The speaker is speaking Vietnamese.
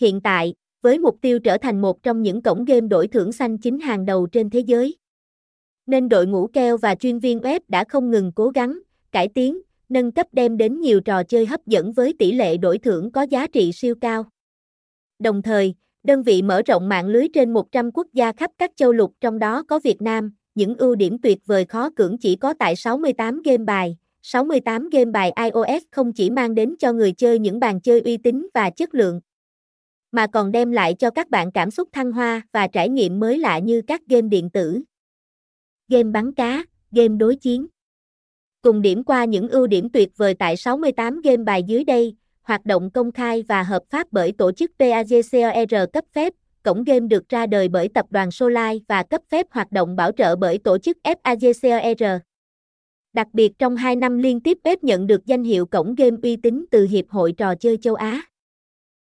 Hiện tại, với mục tiêu trở thành một trong những cổng game đổi thưởng xanh chính hàng đầu trên thế giới. Nên đội ngũ keo và chuyên viên web đã không ngừng cố gắng, cải tiến, nâng cấp đem đến nhiều trò chơi hấp dẫn với tỷ lệ đổi thưởng có giá trị siêu cao. Đồng thời, đơn vị mở rộng mạng lưới trên 100 quốc gia khắp các châu lục trong đó có Việt Nam, những ưu điểm tuyệt vời khó cưỡng chỉ có tại 68 game bài. 68 game bài iOS không chỉ mang đến cho người chơi những bàn chơi uy tín và chất lượng, mà còn đem lại cho các bạn cảm xúc thăng hoa và trải nghiệm mới lạ như các game điện tử. Game bắn cá, game đối chiến. Cùng điểm qua những ưu điểm tuyệt vời tại 68 game bài dưới đây, hoạt động công khai và hợp pháp bởi tổ chức PAGCOR cấp phép, cổng game được ra đời bởi tập đoàn Solai và cấp phép hoạt động bảo trợ bởi tổ chức FAGCOR. Đặc biệt trong 2 năm liên tiếp bếp nhận được danh hiệu cổng game uy tín từ Hiệp hội trò chơi châu Á.